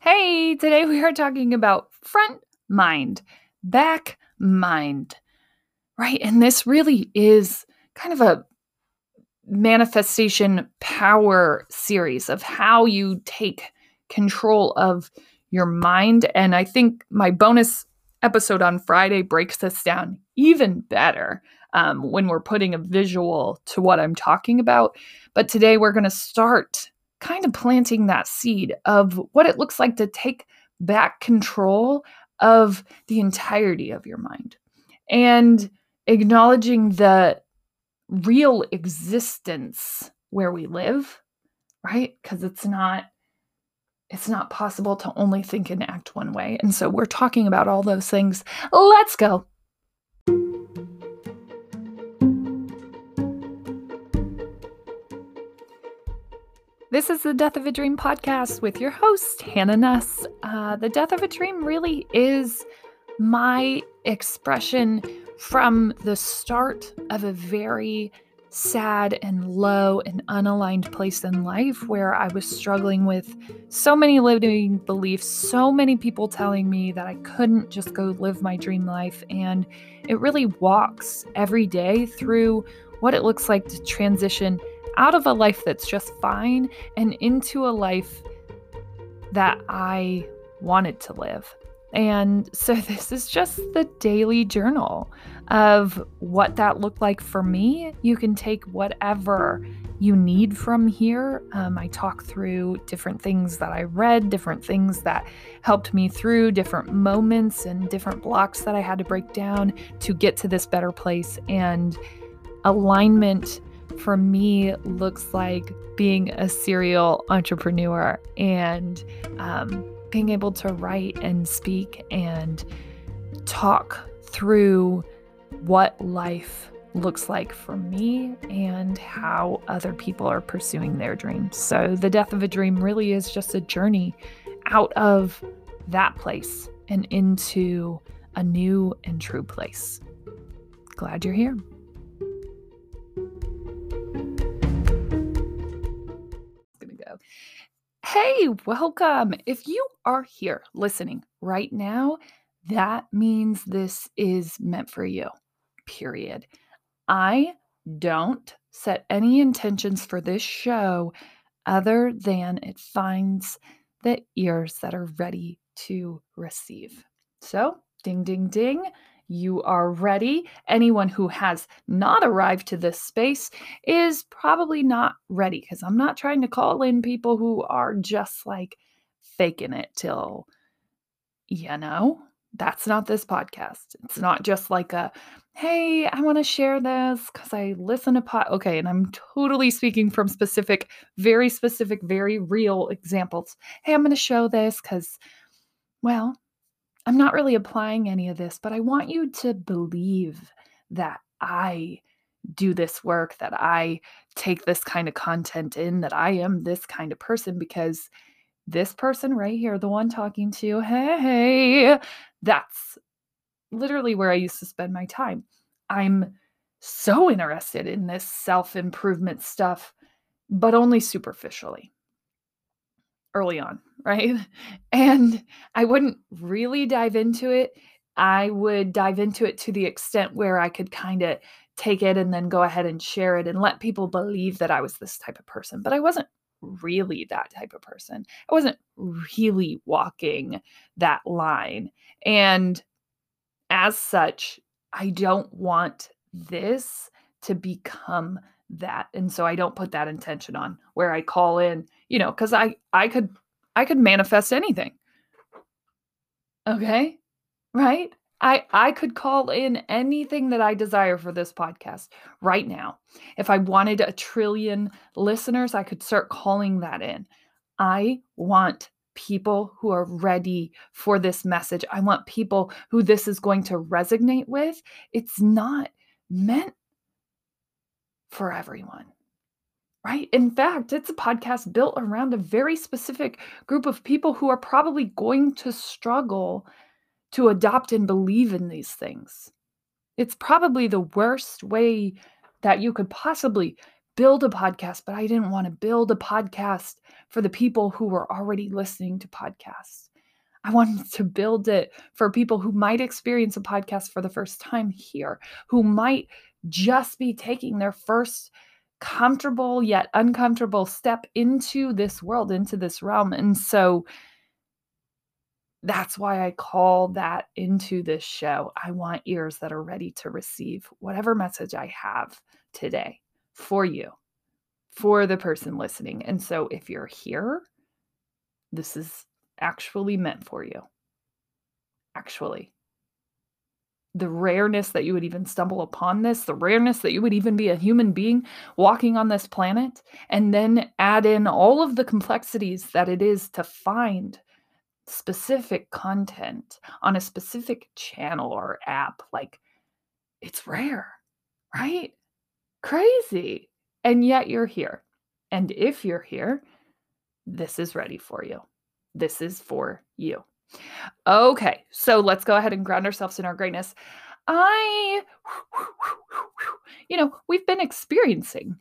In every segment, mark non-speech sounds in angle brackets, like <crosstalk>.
Hey, today we are talking about front mind, back mind, right? And this really is kind of a manifestation power series of how you take control of your mind. And I think my bonus episode on Friday breaks this down even better um, when we're putting a visual to what I'm talking about. But today we're going to start kind of planting that seed of what it looks like to take back control of the entirety of your mind and acknowledging the real existence where we live right? Because it's not it's not possible to only think and act one way. And so we're talking about all those things. Let's go This is the Death of a Dream podcast with your host, Hannah Nuss. Uh, the Death of a Dream really is my expression from the start of a very sad and low and unaligned place in life where I was struggling with so many limiting beliefs, so many people telling me that I couldn't just go live my dream life. And it really walks every day through what it looks like to transition out of a life that's just fine and into a life that I wanted to live. And so <laughs> this is just the daily journal of what that looked like for me. You can take whatever you need from here. Um, I talk through different things that I read, different things that helped me through, different moments and different blocks that I had to break down to get to this better place. And alignment for me looks like being a serial entrepreneur and um, being able to write and speak and talk through what life looks like for me and how other people are pursuing their dreams. So, the death of a dream really is just a journey out of that place and into a new and true place. Glad you're here. Hey, welcome. If you are here listening right now, that means this is meant for you, period. I don't set any intentions for this show other than it finds the ears that are ready to receive. So, ding, ding, ding you are ready. Anyone who has not arrived to this space is probably not ready because I'm not trying to call in people who are just like faking it till, you know, that's not this podcast. It's not just like a, hey, I want to share this because I listen to pod. Okay, and I'm totally speaking from specific, very specific, very real examples. Hey, I'm going to show this because, well, I'm not really applying any of this, but I want you to believe that I do this work, that I take this kind of content in, that I am this kind of person because this person right here, the one talking to you, hey, that's literally where I used to spend my time. I'm so interested in this self improvement stuff, but only superficially early on, right? <laughs> And I wouldn't really dive into it. I would dive into it to the extent where I could kind of take it and then go ahead and share it and let people believe that I was this type of person. But I wasn't really that type of person. I wasn't really walking that line. And as such, I don't want this to become that and so i don't put that intention on where i call in you know because i i could i could manifest anything. Okay? Right? I i could call in anything that i desire for this podcast right now. If i wanted a trillion listeners i could start calling that in. I want people who are ready for this message. I want people who this is going to resonate with. It's not meant for everyone. Right? In fact, it's a podcast built around a very specific group of people who are probably going to struggle to adopt and believe in these things. It's probably the worst way that you could possibly build a podcast, but I didn't want to build a podcast for the people who were already listening to podcasts. I wanted <laughs> to build it for people who might experience a podcast for the first time here, who might just be taking their first comfortable yet uncomfortable step into this world, into this realm. And so that's why I call that into this show. I want ears that are ready to receive whatever message I have today for you, for the person listening. And so if you're here, this is actually meant for you. Actually. The rareness that you would even stumble upon this, the rareness that you would even be a human being walking on this planet, and then add in all of the complexities that it is to find specific content on a specific channel or app. Like, it's rare, right? Crazy. And yet you're here. And if you're here, this is ready for you. This is for you. Okay, so let's go ahead and ground ourselves in our greatness. I, you know, we've been experiencing,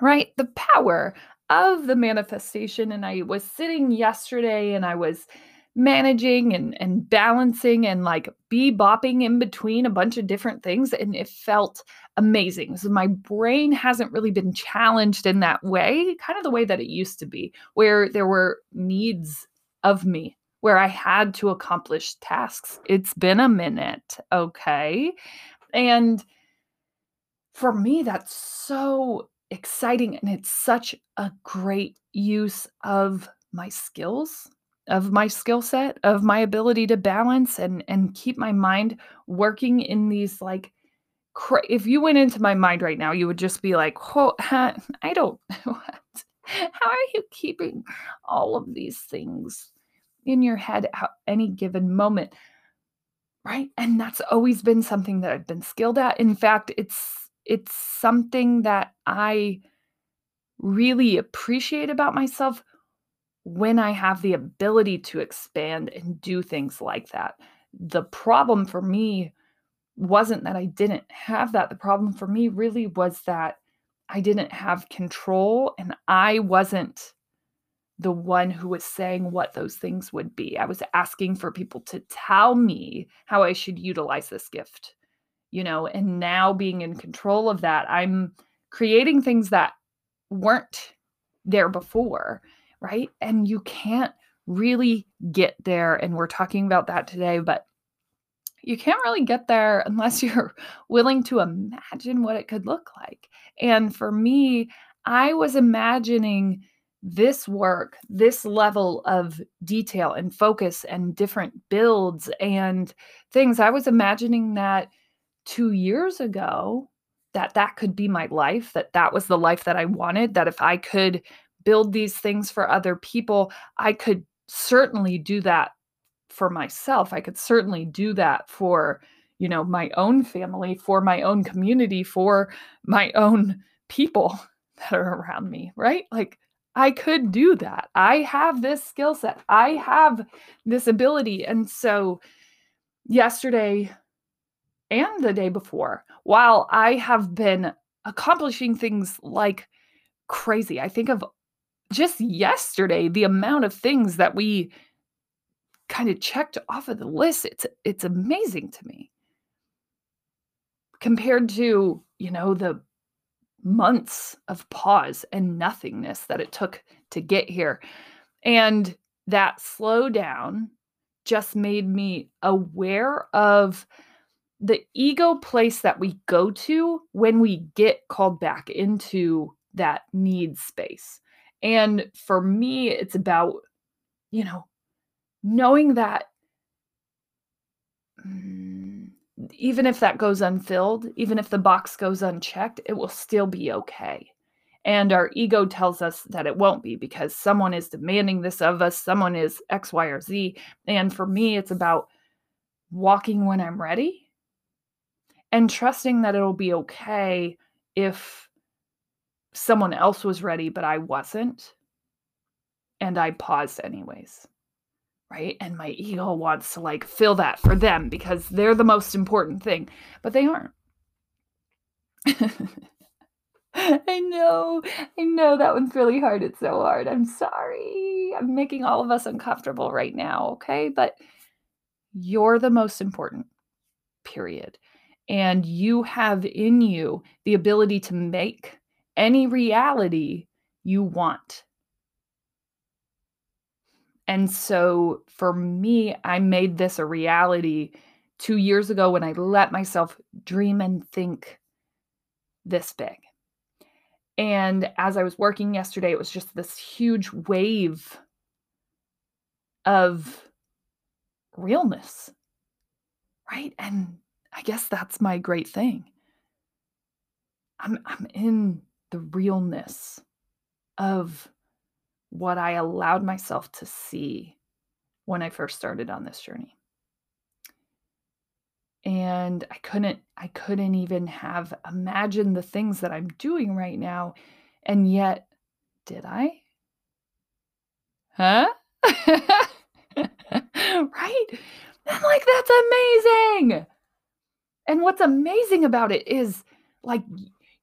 right, the power of the manifestation. And I was sitting yesterday and I was managing and, and balancing and like bopping in between a bunch of different things. And it felt amazing. So my brain hasn't really been challenged in that way, kind of the way that it used to be, where there were needs of me, where I had to accomplish tasks. It's been a minute. Okay. And for me, that's so exciting. And it's such a great use of my skills of my skill set of my ability to balance and and keep my mind working in these like cra- if you went into my mind right now you would just be like oh <laughs> i don't <laughs> what how are you keeping all of these things in your head at any given moment right and that's always been something that i've been skilled at in fact it's it's something that i really appreciate about myself when I have the ability to expand and do things like that. The problem for me wasn't that I didn't have that. The problem for me really was that I didn't have control and I wasn't the one who was saying what those things would be. I was asking for people to tell me how I should utilize this gift, you know, and now being in control of that, I'm creating things that weren't there before right? And you can't really get there. And we're talking about that today, but you can't really get there unless <laughs> you're willing to imagine what it could look like. And for me, I was imagining this work, this level of detail and focus and different builds and things. I was imagining that two years ago that that could be my life that that was the life that i wanted that if i could build these things for other people, I could certainly do that for myself. I could certainly do that for, you know, my own family, for my own community, for my own people <laughs> that are around me, right? Like I could do that. I have this skill set. I have this ability. And so yesterday and the day before, while I have been accomplishing things like crazy, I think of just yesterday the amount of things that we kind of checked off of the list it's it's amazing to me compared to you know the months of pause and nothingness that it took to get here. And that slowdown just made me aware of the ego place that we go to when we get called back into that need space. And for me, it's about, you know, knowing that mm, even if that goes unfilled, even if the box goes unchecked, it will still be okay. And our ego tells us that it won't be because someone is demanding this of us, someone is X, Y, or Z. And for me, it's about walking when I'm ready and trusting that it'll be okay if someone else was ready, but I wasn't. And I paused anyways. Right. And my ego wants to like fill that for them because they're the most important thing, but they aren't. <laughs> I know. I know that one's really hard. It's so hard. I'm sorry. I'm making all of us uncomfortable right now, okay? But you're the most important, period. And you have in you the ability to make any reality you want. And so for me, I made this a reality two years ago when I let myself dream and think this big. And as I was working yesterday, it was just this huge wave of realness. Right? And I guess that's my great thing. I'm I'm in the realness of what I allowed myself to see when I first started on this journey. And I couldn't I couldn't even have imagined the things that I'm doing right now. And yet, did I? Huh? <laughs> right? I'm like, that's amazing. And what's amazing about it is like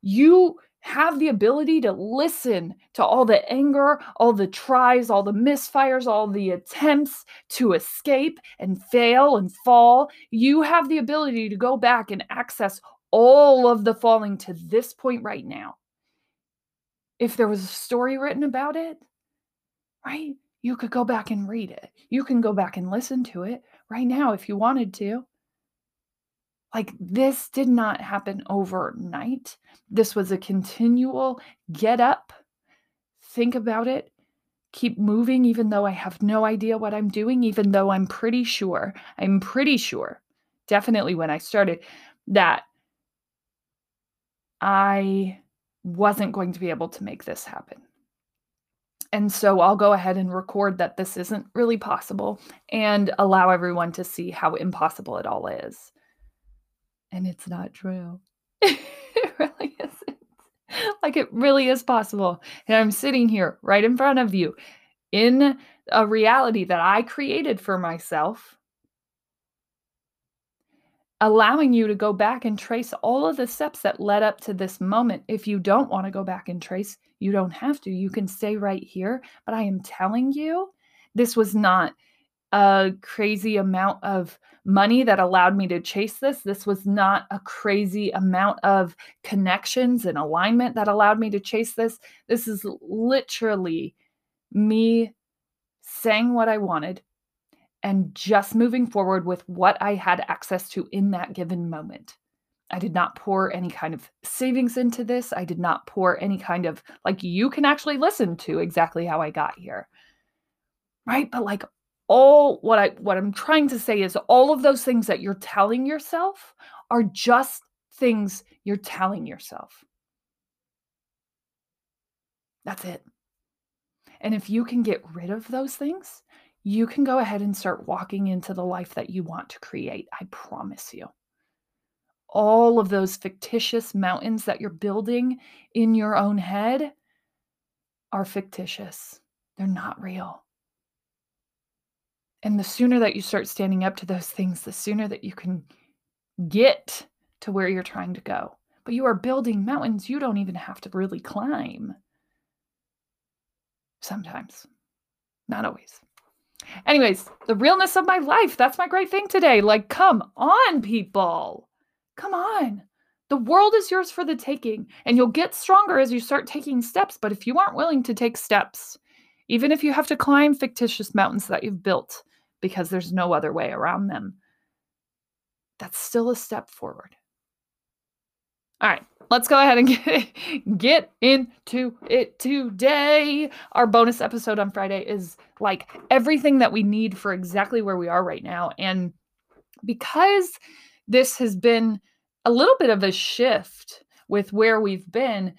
you have the ability to listen to all the anger, all the tries, all the misfires, all the attempts to escape and fail and fall. You have the ability to go back and access all of the falling to this point right now. If there was a story written about it, right? You could go back and read it. You can go back and listen to it right now if you wanted to. Like, this did not happen overnight. This was a continual get up, think about it, keep moving, even though I have no idea what I'm doing, even though I'm pretty sure, I'm pretty sure, definitely when I started, that I wasn't going to be able to make this happen. And so I'll go ahead and record that this isn't really possible and allow everyone to see how impossible it all is. And it's not true. <laughs> it really isn't. Like it really is possible. And I'm sitting here right in front of you in a reality that I created for myself, allowing you to go back and trace all of the steps that led up to this moment. If you don't want to go back and trace, you don't have to. You can stay right here. But I am telling you, this was not a crazy amount of money that allowed me to chase this. This was not a crazy amount of connections and alignment that allowed me to chase this. This is literally me saying what I wanted and just moving forward with what I had access to in that given moment. I did not pour any kind of savings into this. I did not pour any kind of, like, you can actually listen to exactly how I got here. Right. But like all what I what I'm trying to say is all of those things that you're telling yourself are just things you're telling yourself. That's it. And if you can get rid of those things, you can go ahead and start walking into the life that you want to create. I promise you. All of those fictitious mountains that you're building in your own head are fictitious. They're not real. And the sooner that you start standing up to those things, the sooner that you can get to where you're trying to go. But you are building mountains you don't even have to really climb. Sometimes, not always. Anyways, the realness of my life. That's my great thing today. Like, come on, people. Come on. The world is yours for the taking, and you'll get stronger as you start taking steps. But if you aren't willing to take steps, even if you have to climb fictitious mountains that you've built, because there's no other way around them. That's still a step forward. All right, let's go ahead and <laughs> get, get into it today. Our bonus episode on Friday is like everything that we need for exactly where we are right now. And because this has been a little bit of a shift with where we've been,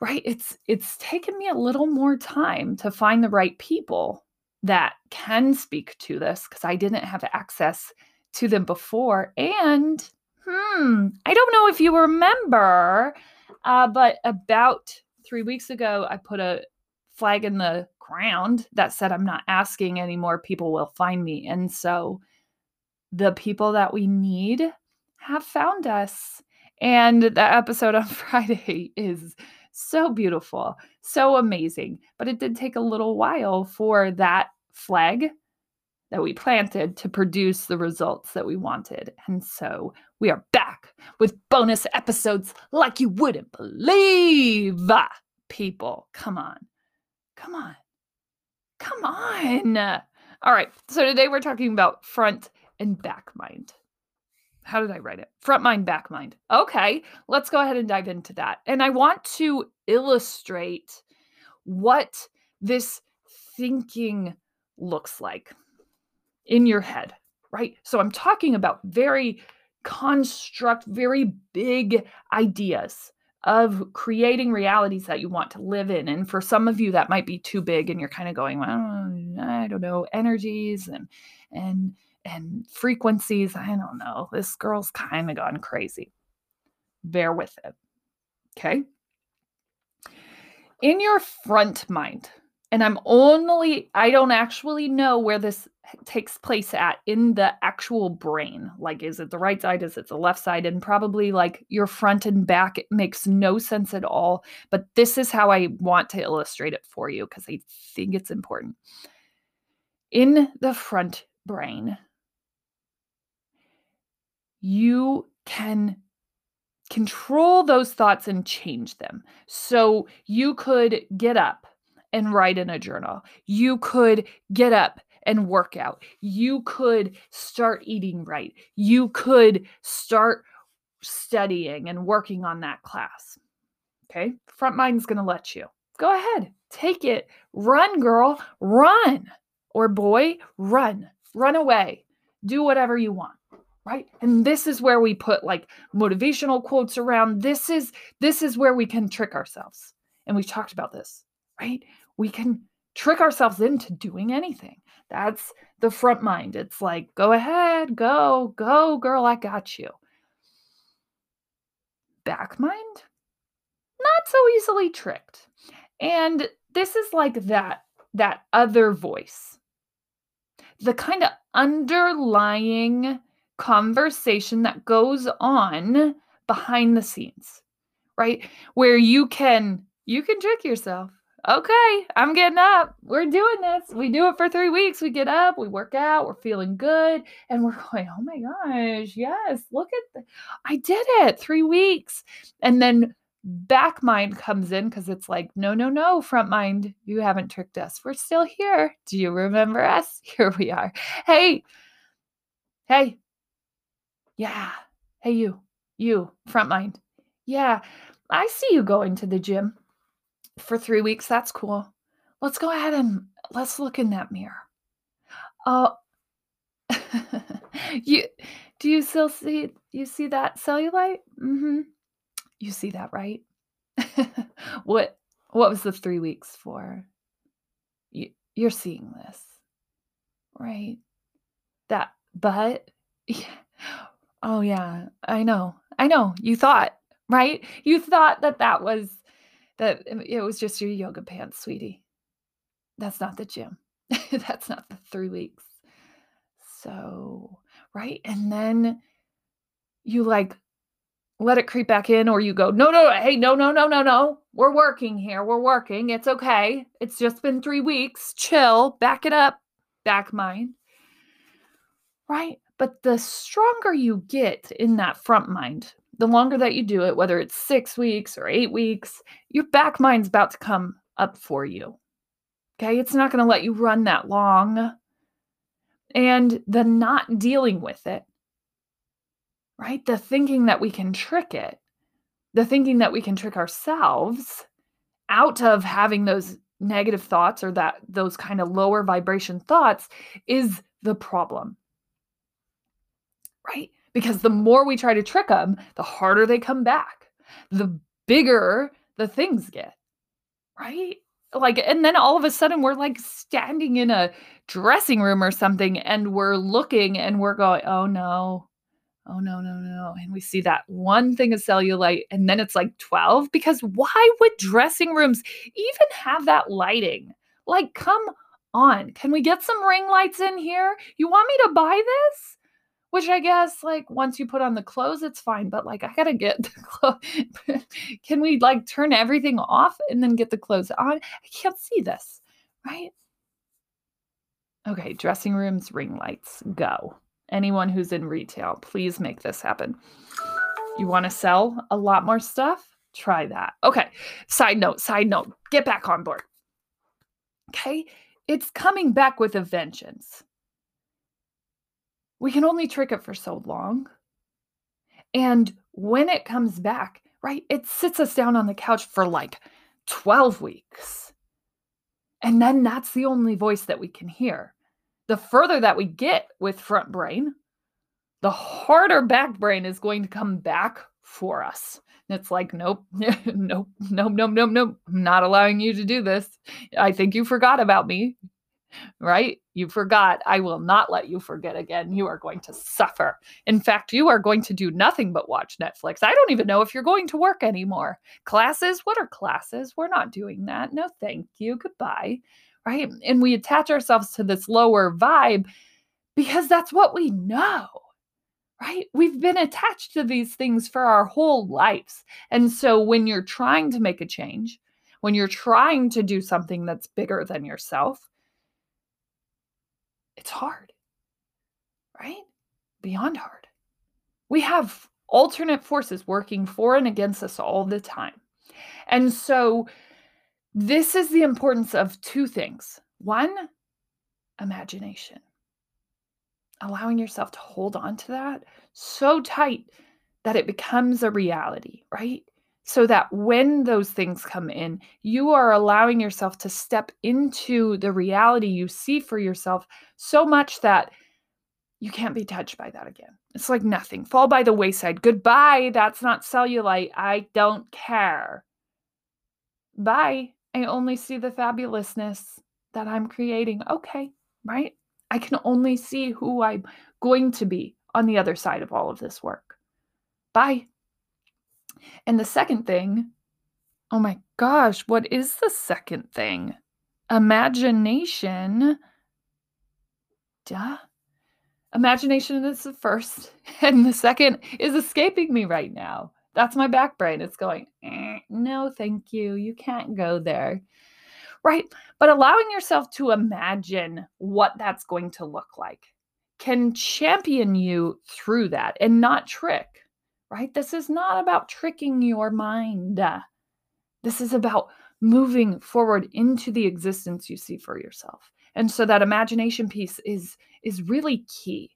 right? It's it's taken me a little more time to find the right people that can speak to this because I didn't have access to them before. And hmm, I don't know if you remember, uh, but about three weeks ago, I put a flag in the ground that said, I'm not asking anymore, people will find me. And so the people that we need have found us. And the episode <laughs> on Friday is so beautiful, so amazing. But it did take a little while for that flag that we planted to produce the results that we wanted. And so we are back with bonus episodes like you wouldn't believe. People, come on. Come on. Come on. All right. So today we're talking about front and back mind. How did I write it? Front mind, back mind. Okay. Let's go ahead and dive into that. And I want to illustrate what this thinking looks like in your head, right? So I'm talking about very construct, very big ideas of creating realities that you want to live in. And for some of you, that might be too big, and you're kind of going, well, I don't know, energies and and and frequencies. I don't know. This girl's kind of gone crazy. Bear with it. Okay. In your front mind, and I'm only, I don't actually know where this takes place at in the actual brain. Like, is it the right side? Is it the left side? And probably like your front and back, it makes no sense at all. But this is how I want to illustrate it for you because I think it's important. In the front brain, you can control those thoughts and change them. So you could get up and write in a journal. You could get up and work out. You could start eating right. You could start studying and working on that class. Okay. Front mind's going to let you. Go ahead. Take it. Run, girl. Run. Or boy, run. Run away. Do whatever you want right? And this is where we put like motivational quotes around. This is this is where we can trick ourselves. And we've talked about this right? We can trick ourselves into doing anything. That's the front mind. It's like go ahead go go girl i got you. Back mind? Not so easily tricked. And this is like that that other voice. The kind of underlying conversation that goes on behind the scenes, right? Where you can you can trick yourself. Okay, I'm getting up. We're doing this. We do it for 3 weeks. We get up, we work out, we're feeling good, and we're going, "Oh my gosh, yes, look at the, I did it. 3 weeks." And then back mind comes in because it's like, no, no, no, front mind, you haven't tricked us. We're still here. Do you remember us? <laughs> Here we are. Hey, hey, yeah. Hey, you, you, front mind. Yeah, I see you going to the gym for three weeks. That's cool. Let's go ahead and let's look in that mirror. Oh, <laughs> you do you still see you see that cellulite? Mm-hmm. You see that, right? <laughs> what what was the three weeks for? You, you're seeing this, right? That but <laughs> yeah. Oh, yeah. I know. I know. You thought, right? You thought that that was that it was just your yoga pants, sweetie. That's not the gym. <laughs> That's not the 3 weeks. So, right? And then you like let it creep back in or you go, "No, no, hey, no, no, no, no, no. We're working here. We're working. It's okay. It's just been 3 weeks. Chill. Back it up. Back mine. Right? But the stronger you get in that front mind, the longer that you do it, whether it's six weeks or eight weeks, your back mind's about to come up for you. Okay. It's not going to let you run that long. And the not dealing with it, right? The thinking that we can trick it, the thinking that we can trick ourselves out of having those negative thoughts or that those kind of lower vibration thoughts is the problem right? Because the more we try to trick them, the harder they come back, the bigger the things get, right? Like, and then all of a sudden we're like standing in a dressing room or something and we're looking and we're going, oh no, oh no, no, no. And we see that one thing of cellulite and then it's like 12 because why would dressing rooms even have that lighting? Like, come on, can we get some ring lights in here? You want me to buy this? Which I guess like once you put on the clothes, it's fine. But like I gotta get <laughs> the clothes. <laughs> Can we like turn everything off and then get the clothes on? I can't see this, right? Okay, dressing rooms, ring lights, go. Anyone who's in retail, please make this happen. You want to sell a lot more stuff? Try that. Okay, side note, side note, get back on board. Okay, it's coming back with a vengeance we can only trick it for so long. And when it comes back, right, it sits us down on the couch for like 12 weeks. And then that's the only voice that we can hear. The further that we get with front brain, the harder back brain is going to come back for us. And it's like, nope, <laughs> nope, nope, nope, nope, nope. I'm not allowing you to do this. I think you forgot about me right? You forgot. I will not let you forget again. You are going to suffer. In fact, you are going to do nothing but watch Netflix. I don't even know if you're going to work anymore. Classes? What are classes? We're not doing that. No, thank you. Goodbye. Right? And we attach ourselves to this lower vibe because that's what we know. Right? We've been attached to these things for our whole lives. And so when you're trying to make a change, when you're trying to do something that's bigger than yourself, it's hard, right? Beyond hard. We have alternate forces working for and against us all the time. And so, this is the importance of two things one, imagination, allowing yourself to hold on to that so tight that it becomes a reality, right? So that when those things come in, you are allowing yourself to step into the reality you see for yourself so much that you can't be touched by that again. It's like nothing. Fall by the wayside. Goodbye. That's not cellulite. I don't care. Bye. I only see the fabulousness that I'm creating. Okay, right? I can only see who I'm going to be on the other side of all of this work. Bye. And the second thing, oh my gosh, what is the second thing? Imagination. Duh. Imagination is the first, <laughs> and the second is escaping me right now. That's my back brain. It's going, eh, no, thank you. You can't go there. Right. But allowing yourself to imagine what that's going to look like can champion you through that and not trick right? This is not about tricking your mind. This is about moving forward into the existence you see for yourself. And so that imagination piece is is really key.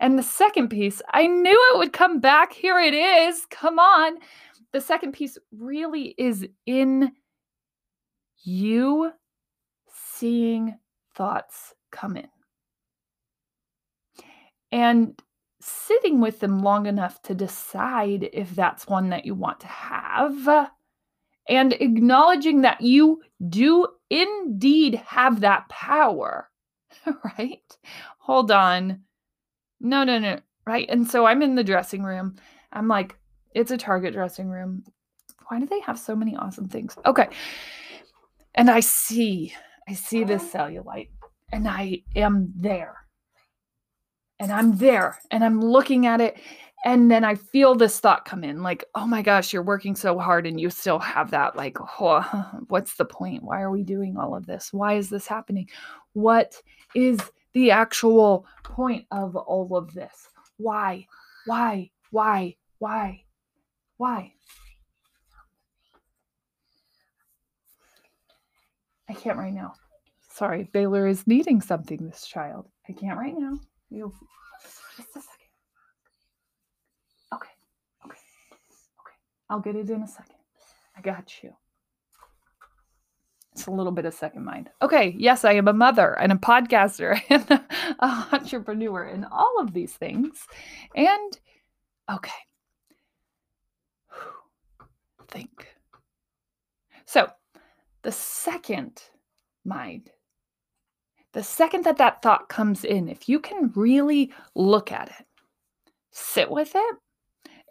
And the second piece, I knew it would come back. Here it is. Come on. The second piece really is in you seeing thoughts come in. And sitting with them long enough to decide if that's one that you want to have and acknowledging that you do indeed have that power, <laughs> right? Hold on. No, no, no. Right. And so I'm in the dressing room. I'm like, it's a Target dressing room. Why do they have so many awesome things? Okay. And I see, I see this uh-huh. cellulite and I am there and I'm there and I'm looking at it. And then I feel this thought come in like, oh my gosh, you're working so hard and you still have that. Like, oh, what's the point? Why are we doing all of this? Why is this happening? What is the actual point of all of this? Why? Why? Why? Why? Why? I can't right now. Sorry, Baylor is needing something, this child. I can't right now. You just a second. Okay. Okay. Okay. I'll get it in a second. I got you. It's a little bit of second mind. Okay. Yes, I am a mother and a podcaster <laughs> and an entrepreneur and all of these things. And okay. Think. So the second mind the second that that thought comes in, if you can really look at it, sit with it.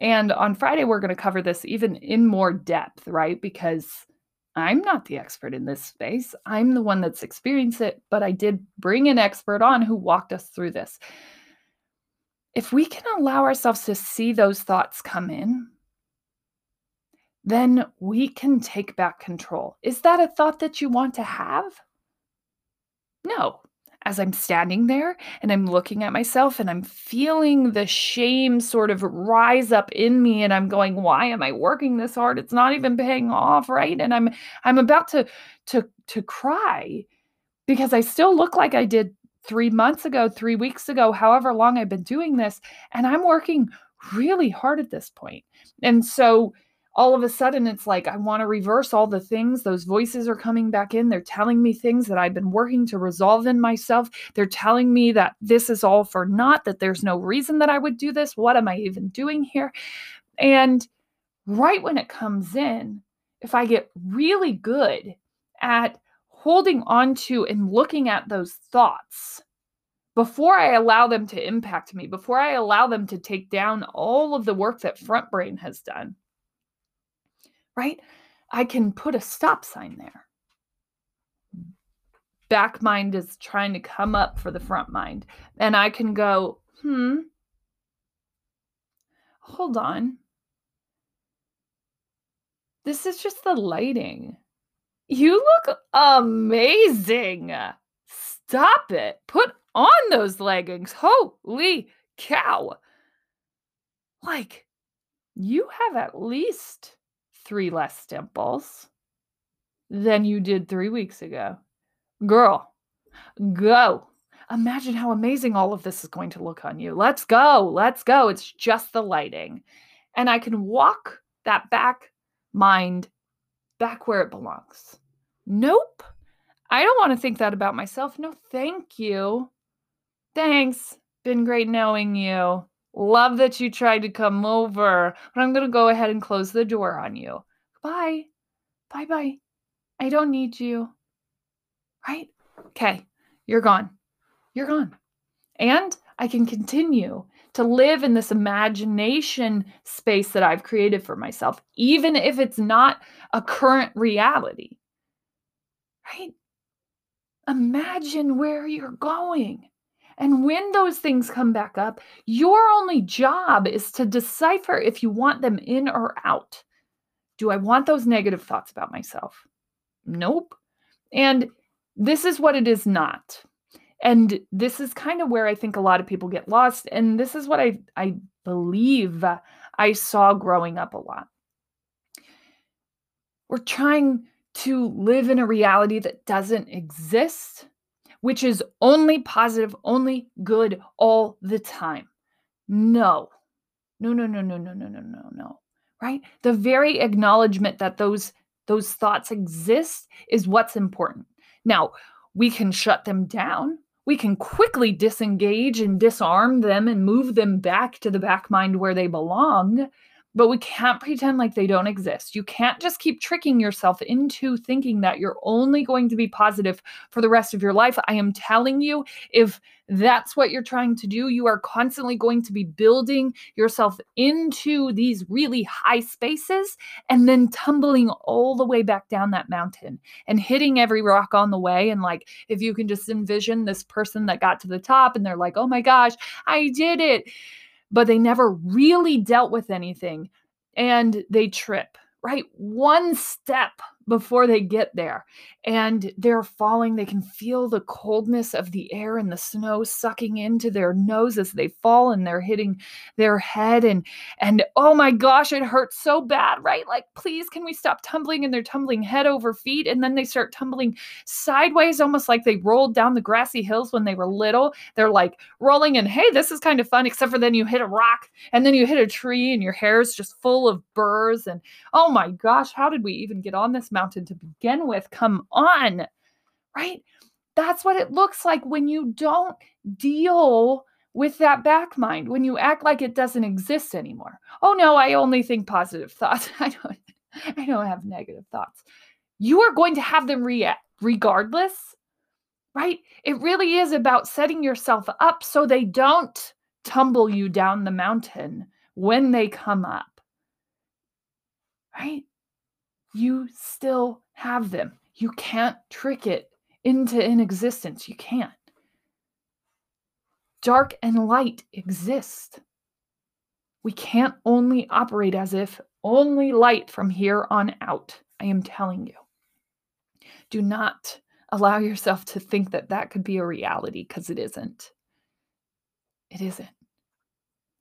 And on Friday, we're going to cover this even in more depth, right? Because I'm not the expert in this space. I'm the one that's experienced it, but I did bring an expert on who walked us through this. if we can allow ourselves to see those thoughts come in, then we can take back control. Is that a thought that you want to have? No. As I'm standing there and I'm looking at myself and I'm feeling the shame sort of rise up in me and I'm going, why am I working this hard? It's not even paying off, right? And I'm I'm about to to to cry because I still look like I did 3 months ago, 3 weeks ago, however long I've been doing this, and I'm working really hard at this point. And so all of a sudden it's like I want to reverse all the things. Those voices are coming back in. They're telling me things that I've been working to resolve in myself. They're telling me that this is all for naught, that there's no reason that I would do this. What am I even doing here? And right when it comes in, if I get really good at holding on to and looking at those thoughts before I allow them to impact me, before I allow them to take down all of the work that front brain has done, right? I can put a stop sign there. Back mind is trying to come up for the front mind. And I can go, hmm, hold on. This is just the lighting. You look amazing. Stop it. Put on those leggings. Holy cow. Like, you have at least three less dimples than you did three weeks ago. Girl, go. Imagine how amazing all of this is going to look on you. Let's go. Let's go. It's just the lighting. And I can walk that back mind back where it belongs. Nope. I don't want to think that about myself. No, thank you. Thanks. Been great knowing you. Love that you tried to come over, but I'm going to go ahead and close the door on you. Bye. Bye bye. I don't need you. Right? Okay. You're gone. You're gone. And I can continue to live in this imagination space that I've created for myself, even if it's not a current reality. Right? Imagine where you're going. And when those things come back up, your only job is to decipher if you want them in or out. Do I want those negative thoughts about myself? Nope. And this is what it is not. And this is kind of where I think a lot of people get lost. And this is what I, I believe I saw growing up a lot. We're trying to live in a reality that doesn't exist which is only positive, only good all the time. No. No, no, no, no, no, no, no, no, no. Right? The very acknowledgement that those those thoughts exist is what's important. Now, we can shut them down. We can quickly disengage and disarm them and move them back to the back mind where they belong but we can't pretend like they don't exist. You can't just keep tricking yourself into thinking that you're only going to be positive for the rest of your life. I am telling you, if that's what you're trying to do, you are constantly going to be building yourself into these really high spaces and then tumbling all the way back down that mountain and hitting every rock on the way. And like, if you can just envision this person that got to the top and they're like, oh my gosh, I did it but they never really dealt with anything and they trip, right? One step before they get there. And they're falling. They can feel the coldness of the air and the snow sucking into their nose as they fall and they're hitting their head. And and oh my gosh, it hurts so bad, right? Like, please, can we stop tumbling? And they're tumbling head over feet. And then they start tumbling sideways, almost like they rolled down the grassy hills when they were little. They're like rolling and hey, this is kind of fun, except for then you hit a rock and then you hit a tree and your hair is just full of burrs. And oh my gosh, how did we even get on this mountain to begin with. Come on, right? That's what it looks like when you don't deal with that back mind, when you act like it doesn't exist anymore. Oh no, I only think positive thoughts. <laughs> I don't I don't have negative thoughts. You are going to have them react regardless, right? It really is about setting yourself up so they don't tumble you down the mountain when they come up. Right? You still have them. You can't trick it into inexistence. You can't. dark and light exist. We can't only operate as if only light from here on out. I am telling you. Do not allow yourself to think that that could be a reality because it isn't. It isn't.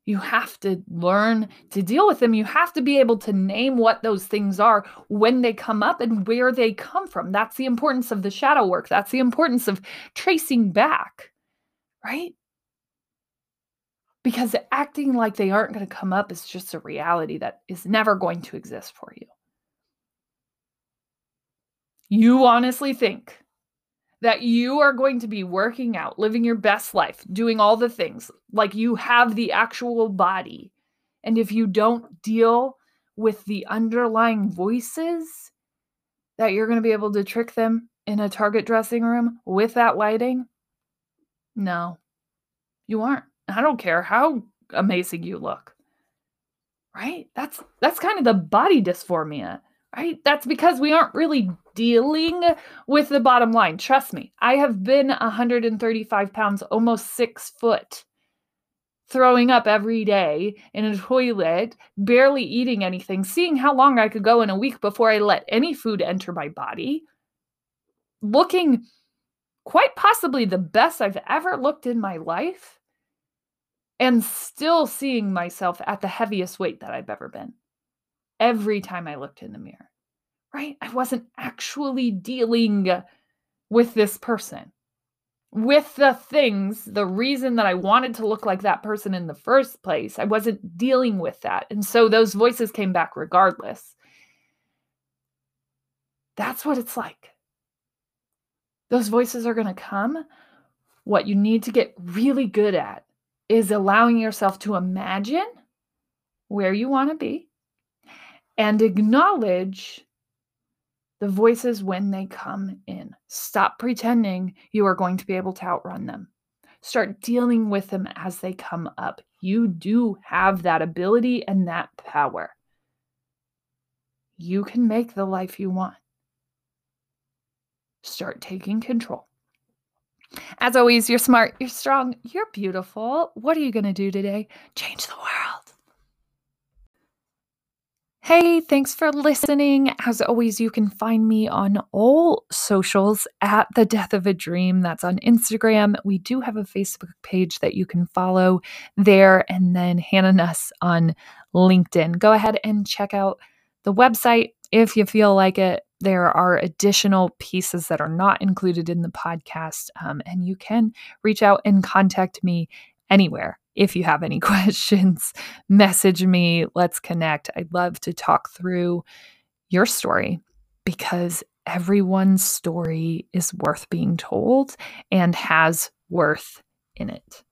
You have to learn to deal with them. You have to be able to name what those things are when they come up and where they come from. That's the importance of the shadow work. That's the importance of tracing back, right? Because acting like they aren't going to come up is just a reality that is never going to exist for you. You honestly think that you are going to be working out, living your best life, doing all the things like you have the actual body. And if you don't deal with the underlying voices, that you're going to be able to trick them in a Target dressing room with that lighting? No, you aren't. I don't care how amazing you look. Right? That's that's kind of the body dysphoria right? That's because we aren't really dealing with the bottom line. Trust me, I have been 135 pounds, almost six foot, throwing up every day in a toilet, barely eating anything, seeing how long I could go in a week before I let any food enter my body, looking quite possibly the best I've ever looked in my life, and still seeing myself at the heaviest weight that I've ever been every time I looked in the mirror, right? I wasn't actually dealing with this person, with the things, the reason that I wanted to look like that person in the first place. I wasn't dealing with that. And so those voices came back regardless. That's what it's like. Those voices are going to come. What you need to get really good at is allowing yourself to imagine where you want to be and acknowledge the voices when they come in. Stop pretending you are going to be able to outrun them. Start dealing with them as they come up. You do have that ability and that power. You can make the life you want. Start taking control. As always, you're smart, you're strong, you're beautiful. What are you going to do today? Change the world. Hey, thanks for listening. As always, you can find me on all socials at The Death of a Dream. That's on Instagram. We do have a Facebook page that you can follow there, and then Hannah Nuss on LinkedIn. Go ahead and check out the website if you feel like it. There are additional pieces that are not included in the podcast, um, and you can reach out and contact me anywhere if you have any <laughs> questions, message me. Let's connect. I'd love to talk through your story because everyone's story is worth being told and has worth in it.